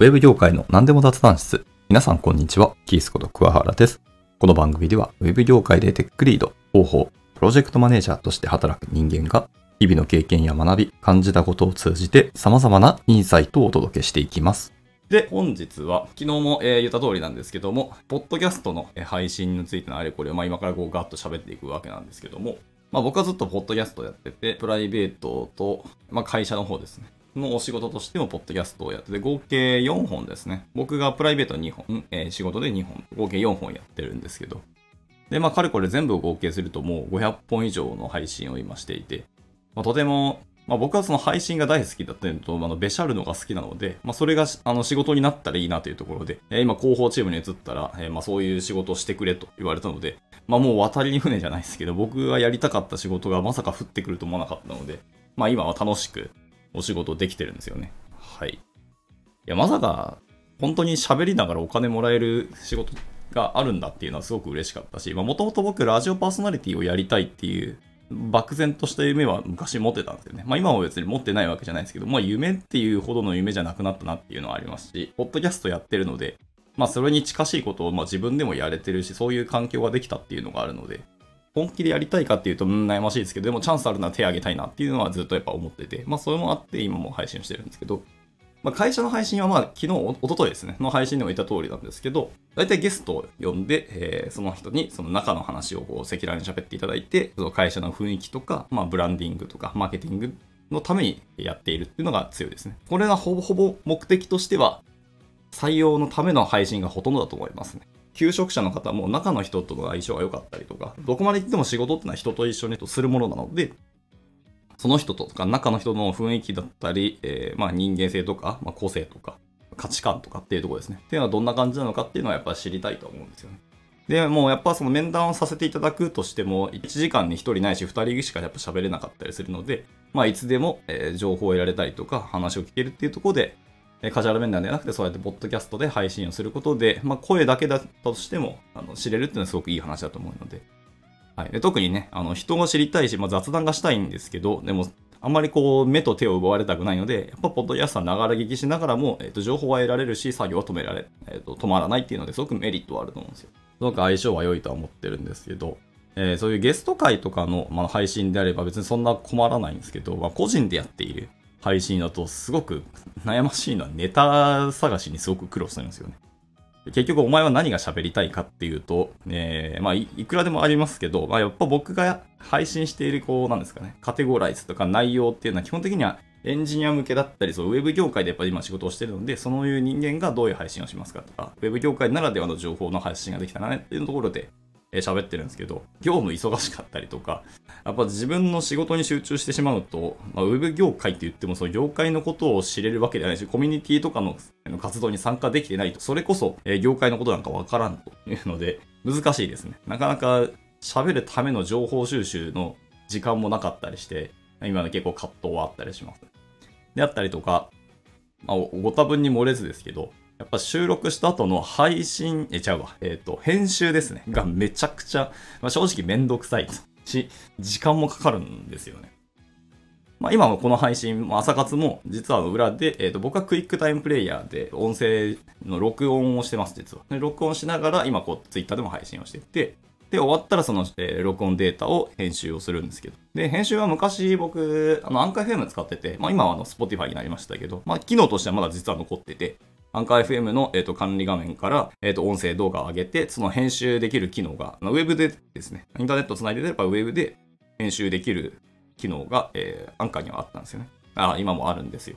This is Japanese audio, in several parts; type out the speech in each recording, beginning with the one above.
ウェブ業界の何でも雑談室。皆さんこんにちは。キースこと桑原です。この番組では、ウェブ業界でテックリード、広報、プロジェクトマネージャーとして働く人間が、日々の経験や学び、感じたことを通じて様々なインサイトをお届けしていきます。で、本日は、昨日も、えー言った通りなんですけども、ポッドキャストの配信についてのあれこれを、まあ今からこうガッと喋っていくわけなんですけども、まあ僕はずっとポッドキャストやってて、プライベートと、まあ会社の方ですね。のお仕事としてもポッドキャストをやってて、合計4本ですね。僕がプライベート2本、えー仕事で2本、合計4本やってるんですけど。で、まあ、かれこれ全部を合計するともう500本以上の配信を今していて、まあ、とても、まあ、僕はその配信が大好きだったのと、あの、べしゃるのが好きなので、まあ、それがあの仕事になったらいいなというところで、えー今、広報チームに移ったら、えーまあ、そういう仕事をしてくれと言われたので、まあ、もう渡りに船じゃないですけど、僕がやりたかった仕事がまさか降ってくると思わなかったので、まあ、今は楽しくお仕事できてるんですよね。はい。いや、まさか、本当に喋りながらお金もらえる仕事があるんだっていうのはすごく嬉しかったし、もともと僕、ラジオパーソナリティをやりたいっていう、漠然とした夢は昔持ってたんですよね。まあ今は別に持ってないわけじゃないですけど、まあ夢っていうほどの夢じゃなくなったなっていうのはありますし、ポッドキャストやってるので、まあそれに近しいことをまあ自分でもやれてるし、そういう環境ができたっていうのがあるので、本気でやりたいかっていうと、うん、悩ましいですけど、でもチャンスあるなら手挙げたいなっていうのはずっとやっぱ思ってて、まあそれもあって今も配信してるんですけど、まあ、会社の配信はまあ昨日、おとといですね、の配信でも言った通りなんですけど、大体ゲストを呼んで、えーその人にその中の話をこう赤裸々に喋っていただいて、その会社の雰囲気とか、まあ、ブランディングとか、マーケティングのためにやっているっていうのが強いですね。これがほぼほぼ目的としては、採用のための配信がほとんどだと思いますね。求職者の方も中の人との相性が良かったりとか、どこまで行っても仕事ってのは人と一緒にするものなので、その人とか中の人の雰囲気だったり、えーまあ人間性とか、まあ、個性とか、価値観とかっていうところですね。っていうのはどんな感じなのかっていうのはやっぱり知りたいと思うんですよね。で、もうやっぱその面談をさせていただくとしても、1時間に1人ないし2人しかやっぱ喋れなかったりするので、まあいつでも、えー情報を得られたりとか、話を聞けるっていうところで、えーカジュアル面談ではなくて、そうやってポッドキャストで配信をすることで、まあ声だけだったとしても、あの知れるっていうのはすごくいい話だと思うので、はい、で特にね、あの人が知りたいし、まあ、雑談がしたいんですけど、でも、あんまりこう、目と手を奪われたくないので、やっぱ、ポッドキャストはながら聞きしながらも、えっ、と、情報は得られるし、作業は止められ、えっ、と、止まらないっていうので、すごくメリットはあると思うんですよ。すごく相性は良いとは思ってるんですけど、えーそういうゲスト会とかの、まあ、配信であれば別にそんな困らないんですけど、まあ、個人でやっている配信だと、すごく悩ましいのはネタ探しにすごく苦労するんですよね。結局お前は何が喋りたいかっていうと、えーまあい、いくらでもありますけど、まあ、やっぱ僕が配信している、こう、なんですかね、カテゴライズとか内容っていうのは基本的にはエンジニア向けだったり、そう、ウェブ業界でやっぱり今仕事をしてるので、そういう人間がどういう配信をしますかとか、ウェブ業界ならではの情報の発信ができたらねっていうところで、喋ってるんですけど、業務忙しかったりとか、やっぱ自分の仕事に集中してしまうと、まあ、ウェブ業界って言っても、その業界のことを知れるわけではないし、コミュニティとかの活動に参加できてないと、それこそ、え業界のことなんかわからんというので、難しいですね。なかなか喋るための情報収集の時間もなかったりして、今の結構葛藤はあったりします。であったりとか、まあ、ご多分に漏れずですけど、やっぱ収録した後の配信、え、ちゃうわ。えっ、と、編集ですね。がめちゃくちゃ、まあ、正直めんどくさいし、時間もかかるんですよね。まあ、今のこの配信、朝活も実は裏で、えっ、と、僕はクイックタイムプレイヤーで音声の録音をしてます、実は。で録音しながら、今こう、ツイッターでも配信をしてて、で、終わったらその、えー録音データを編集をするんですけど。で、編集は昔僕、あの、アンカー FM 使ってて、まあ今はあの、Spotify になりましたけど、まあ機能としてはまだ実は残ってて、アンカー FM の、えー、と管理画面から、えー、と音声動画を上げて、その編集できる機能が、ウェブでですね、インターネットつないでればウェブで編集できる機能が、えーアンカーにはあったんですよね。あ、今もあるんですよ。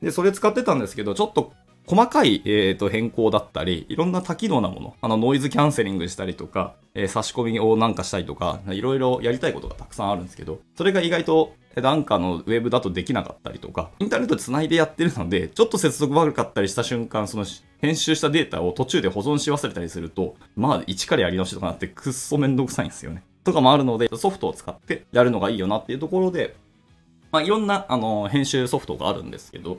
で、それ使ってたんですけど、ちょっと細かい、えーと変更だったり、いろんな多機能なもの、あのノイズキャンセリングしたりとか、えー差し込みをなんかしたりとか、いろいろやりたいことがたくさんあるんですけど、それが意外と、えーとアンカーのウェブだとできなかったりとか、インターネットで繋いでやってるので、ちょっと接続悪かったりした瞬間、その編集したデータを途中で保存し忘れたりすると、まあ一からやり直しとかなってくっそめんどくさいんですよね。とかもあるので、ソフトを使ってやるのがいいよなっていうところで、まあ、いろんな、あの、編集ソフトがあるんですけど、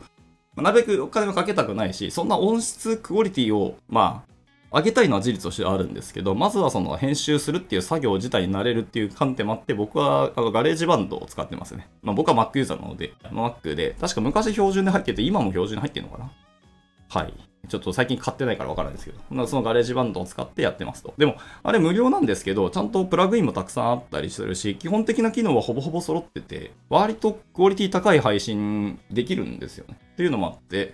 まあなるべくお金もかけたくないし、そんな音質クオリティを、まあ、上げたいのは事実としてあるんですけど、まずはその編集するっていう作業自体になれるっていう観点もあって、僕はあの GarageBand を使ってますね。まあ僕は Mac ユーザーなので、Mac で、確か昔標準で入ってて、今も標準で入ってるのかな？はい。ちょっと最近買ってないからわからないですけど、その GarageBand を使ってやってますと。でも、あれ無料なんですけど、ちゃんとプラグインもたくさんあったりするし、基本的な機能はほぼほぼ揃ってて、割とクオリティ高い配信できるんですよね。っていうのもあって、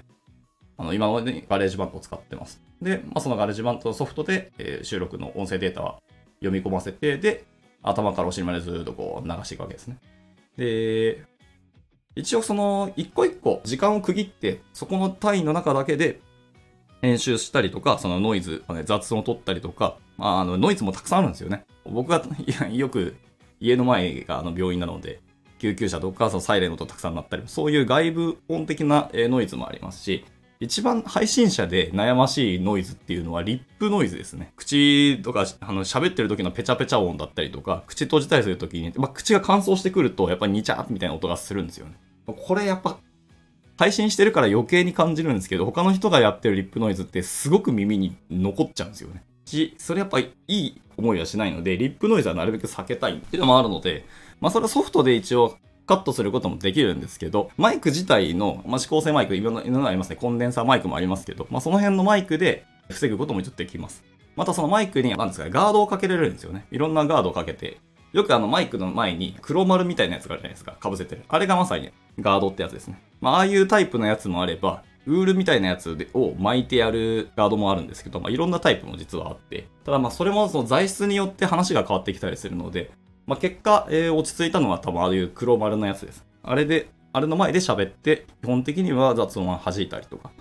あのいまだに GarageBand を使ってます。で、まあ、その GarageBand のソフトで、えー、収録の音声データは読み込ませて、で、頭からお尻までずっとこう流していくわけですね。で、一応その一個一個時間を区切って、そこの単位の中だけで編集したりとか、そのノイズ、雑音を取ったりとか、まあ、あのノイズもたくさんあるんですよね。僕がよく家の前があの病院なので、救急車とかそのサイレンの音たくさん鳴ったり、そういう外部音的なノイズもありますし、一番配信者で悩ましいノイズっていうのはリップノイズですね。口とか、あの、喋ってる時のペチャペチャ音だったりとか、口閉じたりする時に、まあ、口が乾燥してくると、やっぱりニチャーみたいな音がするんですよね。これやっぱ配信してるから余計に感じるんですけど、他の人がやってるリップノイズってすごく耳に残っちゃうんですよね。し、それやっぱいい思いはしないので、リップノイズはなるべく避けたいっていうのもあるので、まあそれはソフトで一応カットすることもできるんですけど、マイク自体の、まあ、指向性マイク、いろんなのありますね。コンデンサーマイクもありますけど、まあその辺のマイクで防ぐこともちょっとできます。またそのマイクに、なんですかガードをかけられるんですよね。いろんなガードをかけて、よくあのマイクの前に黒丸みたいなやつがあるじゃないですか。被せてる。あれがまさにガードってやつですね。まあ、ああいうタイプのやつもあれば、ウールみたいなやつを巻いてやるガードもあるんですけど、まあ、いろんなタイプも実はあって、ただまあそれもその材質によって話が変わってきたりするので、まあ、結果、えー、落ち着いたのは多分ああいう黒丸のやつです。あれで、あれの前で喋って、基本的には雑音は弾いたりとか、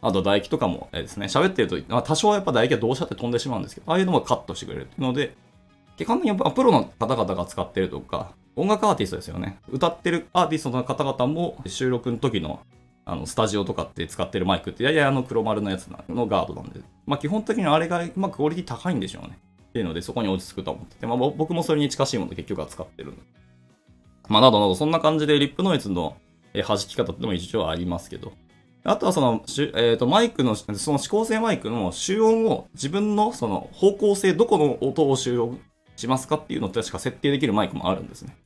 あと唾液とかもですね、喋ってると、まあ、多少はやっぱ唾液はどうしたって飛んでしまうんですけど、ああいうのもカットしてくれるっていうので、基本的にやっぱプロの方々が使ってるとか、音楽アーティストですよね。歌ってるアーティストの方々も収録の時のあのスタジオとかって使ってるマイクってややあの黒丸のやつのガードなんで、まあ基本的にあれが、まあ、クオリティ高いんでしょうね。っていうのでそこに落ち着くと思ってて、まあ僕もそれに近しいもの結局は使ってる。まあなどなどそんな感じでリップノイズの弾き方ってのも一応ありますけど、あとはその、え、ー、と、マイクの、その指向性マイクの集音を自分のその方向性、どこの音を集音しますかっていうのって確か設定できるマイクもあるんですね。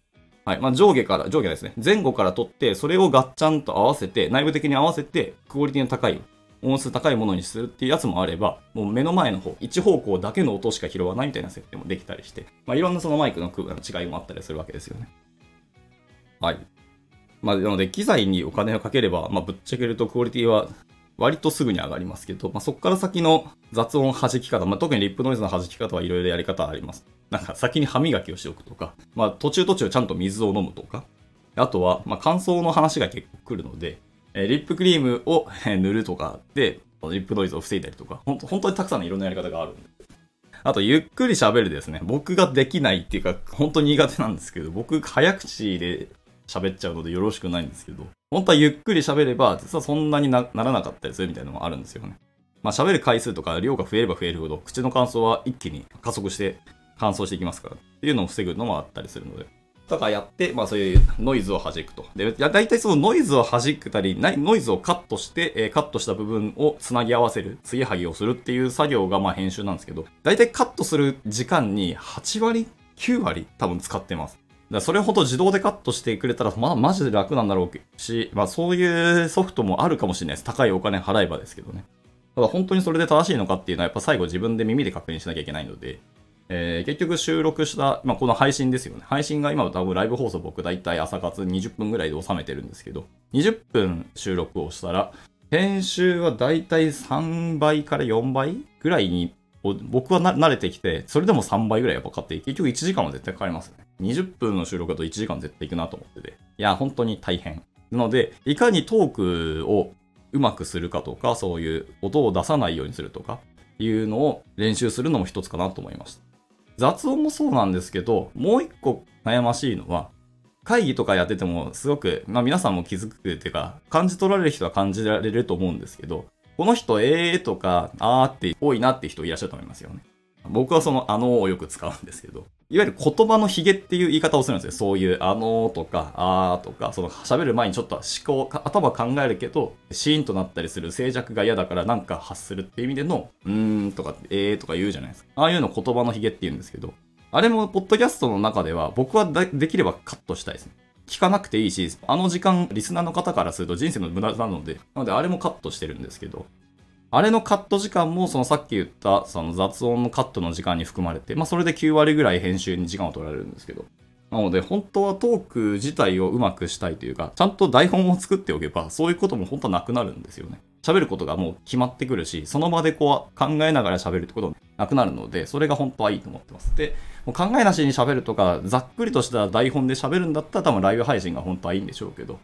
はい。まあ、上下から、上下ですね。前後から取って、それをガッチャンと合わせて、内部的に合わせて、クオリティの高い、音数高いものにするっていうやつもあれば、もう目の前の方、一方向だけの音しか拾わないみたいな設定もできたりして、まあ、いろんなそのマイクの違いもあったりするわけですよね。はい。まあ、なので、機材にお金をかければ、まあ、ぶっちゃけるとクオリティは割とすぐに上がりますけど、まあ、そこから先の雑音弾き方、まあ、特にリップノイズの弾き方はいろいろやり方あります。なんか先に歯磨きをしておくとか、まあ、途中途中ちゃんと水を飲むとか、あとは、まあ、乾燥の話が結構来るので、えリップクリームを塗るとかで、リップノイズを防いだりとか、ほん本当にたくさんのいろんなやり方があるんで。あと、ゆっくり喋るですね。僕ができないっていうか、本当に苦手なんですけど、僕、早口で喋っちゃうのでよろしくないんですけど、本当はゆっくり喋れば、実はそんなにならなかったりするみたいなのもあるんですよね。まあ喋る回数とか量が増えれば増えるほど、口の乾燥は一気に加速して乾燥していきますからっていうのを防ぐのもあったりするので。とかやって、まあそういうノイズを弾くと。で、大体そのノイズを弾くたり、ノイズをカットして、え、カットした部分をつなぎ合わせる、継ぎはぎをするっていう作業がまあ編集なんですけど、大体カットする時間に8割、9割多分使ってます。だそれほど自動でカットしてくれたら、まあ、マジで楽なんだろうし、まあ、そういうソフトもあるかもしれないです。高いお金払えばですけどね。ただ、本当にそれで正しいのかっていうのは、やっぱ最後自分で耳で確認しなきゃいけないので、えー、結局収録した、まあ、この配信ですよね。配信が今多分ライブ放送僕大体朝活20分ぐらいで収めてるんですけど、20分収録をしたら、編集は大体3倍から4倍ぐらいに僕は慣れてきて、それでも3倍ぐらいやっぱ買って、結局1時間は絶対かかりますね。20分の収録だと1時間絶対いくなと思ってて。いや、本当に大変。なので、いかにトークをうまくするかとか、そういう音を出さないようにするとか、いうのを練習するのも一つかなと思いました。雑音もそうなんですけど、もう一個悩ましいのは、会議とかやっててもすごく、まあ皆さんも気づくっていうか、感じ取られる人は感じられると思うんですけど、この人、えーとか、あーって多いなって人いらっしゃると思いますよね。僕はその、あのをよく使うんですけど、いわゆる言葉のヒゲっていう言い方をするんですよ。そういう、あのーとか、あーとか、その喋る前にちょっと思考、頭考えるけど、シーンとなったりする静寂が嫌だからなんか発するっていう意味での、うーんとか、えーとか言うじゃないですか。ああいうの言葉のヒゲって言うんですけど、あれも、ポッドキャストの中では、僕はできればカットしたいですね。聞かなくていいし、あの時間、リスナーの方からすると人生の無駄なので、なのであれもカットしてるんですけど、あれのカット時間も、そのさっき言ったその雑音のカットの時間に含まれて、まあそれで9割ぐらい編集に時間を取られるんですけど。なので、本当はトーク自体をうまくしたいというか、ちゃんと台本を作っておけば、そういうことも本当はなくなるんですよね。喋ることがもう決まってくるし、その場でこう考えながら喋るってこともなくなるので、それが本当はいいと思ってます。で、もう考えなしに喋るとか、ざっくりとした台本で喋るんだったら多分ライブ配信が本当はいいんでしょうけど、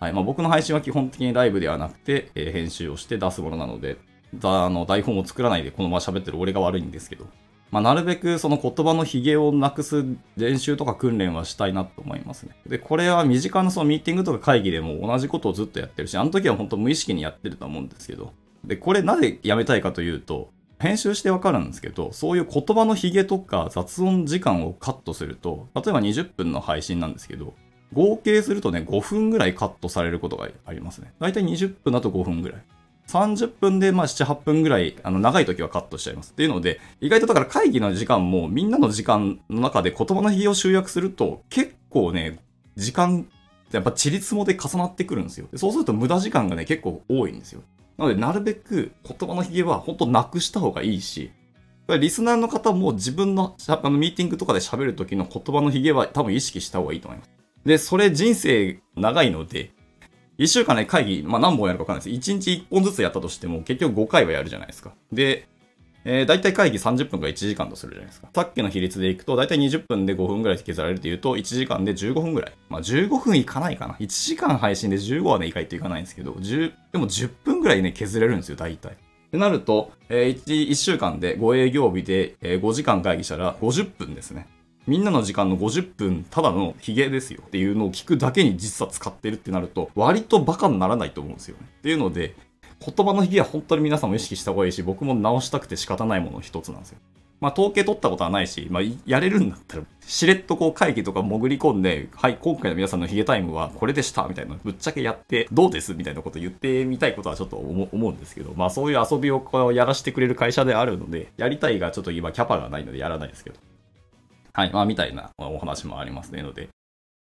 はい。まあ、僕の配信は基本的にライブではなくて、えー編集をして出すものなので、だあの台本を作らないでこのまま喋ってる俺が悪いんですけど、まあ、なるべくその言葉のヒゲをなくす練習とか訓練はしたいなと思いますね。で、これは身近なそのミーティングとか会議でも同じことをずっとやってるし、あの時は本当無意識にやってると思うんですけど、で、これなぜやめたいかというと、編集してわかるんですけど、そういう言葉のヒゲとか雑音時間をカットすると、例えば20分の配信なんですけど、合計するとね、5分ぐらいカットされることがありますね。だいたい20分だと5分ぐらい。30分でまあ7、8分ぐらい、あの、長い時はカットしちゃいます。っていうので、意外とだから会議の時間もみんなの時間の中で言葉のヒゲを集約すると、結構ね、時間、やっぱチリツモで重なってくるんですよ。そうすると無駄時間がね、結構多いんですよ。なので、なるべく言葉のヒゲは本当なくした方がいいし、リスナーの方も自分のあのミーティングとかで喋る時の言葉のヒゲは多分意識した方がいいと思います。で、それ人生長いので、1週間ね、会議、まあ何本やるかわかんないです。1日1本ずつやったとしても、結局5回はやるじゃないですか。で、えー、大体会議30分から1時間とするじゃないですか。さっきの比率でいくと、大体20分で5分ぐらい削られるというと、1時間で15分ぐらい。まあ15分いかないかな。1時間配信で15はね、いかないといかないんですけど、10、でも10分ぐらいね、削れるんですよ、大体。ってなると、えー、1, 1週間で5営業日で、えー5時間会議したら50分ですね。みんなの時間の50分、ただのヒゲですよっていうのを聞くだけに実は使ってるってなると、割とバカにならないと思うんですよね。っていうので、言葉のヒゲは本当に皆さんも意識した方がいいし、僕も直したくて仕方ないものの一つなんですよ。まあ、統計取ったことはないし、まあ、やれるんだったら、しれっとこう会議とか潜り込んで、はい、今回の皆さんのヒゲタイムはこれでした、みたいな、ぶっちゃけやって、どうですみたいなこと言ってみたいことはちょっと思うんですけど、まあそういう遊びをこうやらせてくれる会社であるので、やりたいがちょっと今キャパがないのでやらないですけど。はい、まあみたいなお話もありますねので、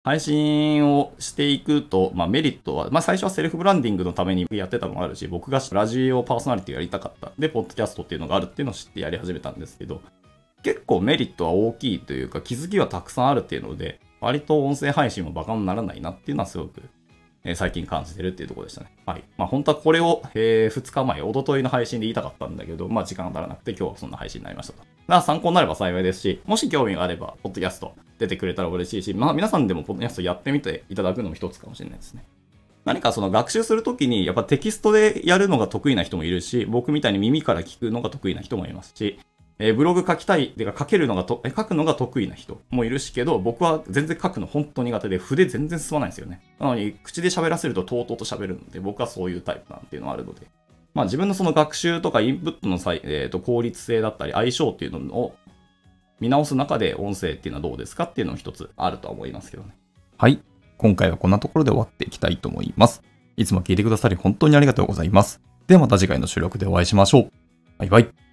配信をしていくと、まあ、メリットは、まあ、最初はセルフブランディングのためにやってたのもあるし、僕がラジオパーソナリティやりたかった。で、ポッドキャストっていうのがあるっていうのを知ってやり始めたんですけど、結構メリットは大きいというか、気づきはたくさんあるっていうので、割と音声配信もバカにならないなっていうのはすごく、え最近感じてるっていうところでしたね。はい。まあ本当はこれを、え2日前、一昨日の配信で言いたかったんだけど、まあ時間が足らなくて今日はそんな配信になりましたと。だから参考になれば幸いですし、もし興味があれば、ポッドキャスト出てくれたら嬉しいし、まあ皆さんでもポッドキャストやってみていただくのも一つかもしれないですね。何かその学習するときに、やっぱテキストでやるのが得意な人もいるし、僕みたいに耳から聞くのが得意な人もいますし、えーブログ書きたい、てか書けるのがと、え書くのが得意な人もいるしけど、僕は全然書くの本当苦手で、筆全然進まないんですよね。なのに、口で喋らせるととうとうと喋るので、僕はそういうタイプなんていうのはあるので。まあ自分のその学習とかインプットの際、えーと効率性だったり相性っていうのを見直す中で音声っていうのはどうですかっていうのも一つあるとは思いますけどね。はい。今回はこんなところで終わっていきたいと思います。いつも聞いてくださり本当にありがとうございます。ではまた次回の収録でお会いしましょう。バイバイ。